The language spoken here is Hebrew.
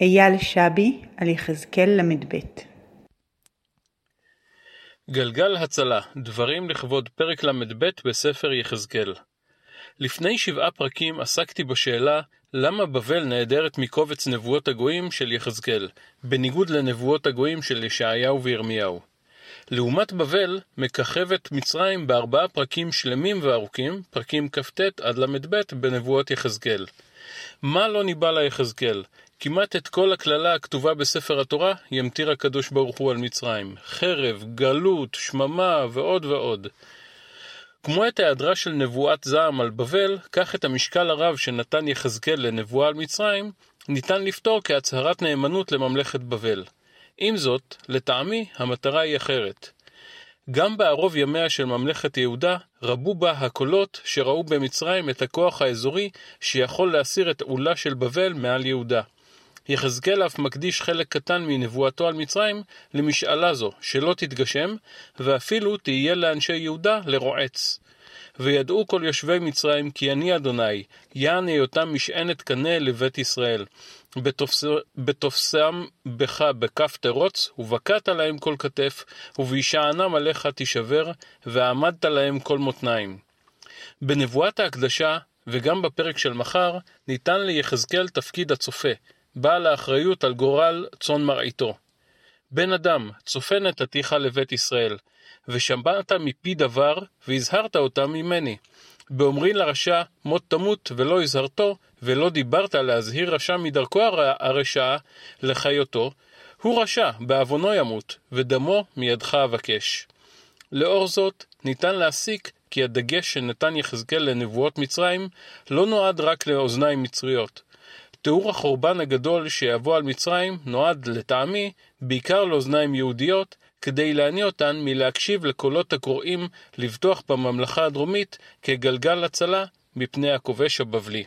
אייל שבי על יחזקאל ל"ב גלגל הצלה, דברים לכבוד פרק ל"ב בספר יחזקאל. לפני שבעה פרקים עסקתי בשאלה למה בבל נעדרת מקובץ נבואות הגויים של יחזקאל, בניגוד לנבואות הגויים של ישעיהו וירמיהו. לעומת בבל, מככבת מצרים בארבעה פרקים שלמים וארוכים, פרקים כ"ט עד ל"ב בנבואות יחזקאל. מה לא ניבא ליחזקאל? כמעט את כל הקללה הכתובה בספר התורה ימטיר הקדוש ברוך הוא על מצרים. חרב, גלות, שממה ועוד ועוד. כמו את היעדרה של נבואת זעם על בבל, כך את המשקל הרב שנתן יחזקאל לנבואה על מצרים, ניתן לפתור כהצהרת נאמנות לממלכת בבל. עם זאת, לטעמי, המטרה היא אחרת. גם בערוב ימיה של ממלכת יהודה, רבו בה הקולות שראו במצרים את הכוח האזורי שיכול להסיר את עולה של בבל מעל יהודה. יחזקאל אף מקדיש חלק קטן מנבואתו על מצרים למשאלה זו, שלא תתגשם, ואפילו תהיה לאנשי יהודה לרועץ. וידעו כל יושבי מצרים כי אני אדוני, יען היותם משענת קנה לבית ישראל. בתופסם בך בכף תרוץ, ובקעת להם כל כתף, ובהישענם עליך תישבר, ועמדת להם כל מותניים. בנבואת ההקדשה, וגם בפרק של מחר, ניתן ליחזקאל תפקיד הצופה, בעל האחריות על גורל צאן מרעיתו. בן אדם, צופן את עתיך לבית ישראל, ושמעת מפי דבר, והזהרת אותם ממני. באומרי לרשע, מות תמות, ולא הזהרתו, ולא דיברת להזהיר רשע מדרכו הרשעה לחיותו, הוא רשע, בעוונו ימות, ודמו מידך אבקש. לאור זאת, ניתן להסיק כי הדגש שנתן יחזקאל לנבואות מצרים לא נועד רק לאוזניים מצריות. תיאור החורבן הגדול שיבוא על מצרים נועד, לטעמי, בעיקר לאוזניים יהודיות, כדי להניע אותן מלהקשיב לקולות הקוראים לבטוח בממלכה הדרומית כגלגל הצלה מפני הכובש הבבלי.